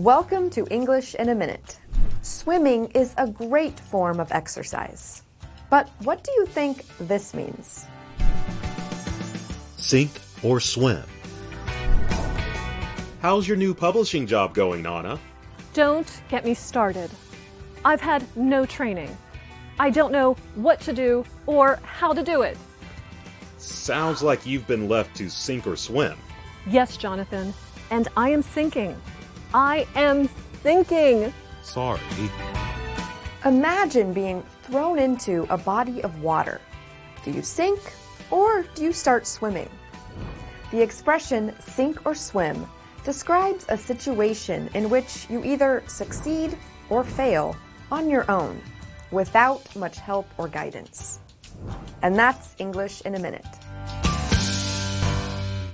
Welcome to English in a Minute. Swimming is a great form of exercise. But what do you think this means? Sink or swim. How's your new publishing job going, Nana? Don't get me started. I've had no training. I don't know what to do or how to do it. Sounds like you've been left to sink or swim. Yes, Jonathan, and I am sinking. I am sinking. Sorry. Imagine being thrown into a body of water. Do you sink or do you start swimming? The expression sink or swim describes a situation in which you either succeed or fail on your own without much help or guidance. And that's English in a minute.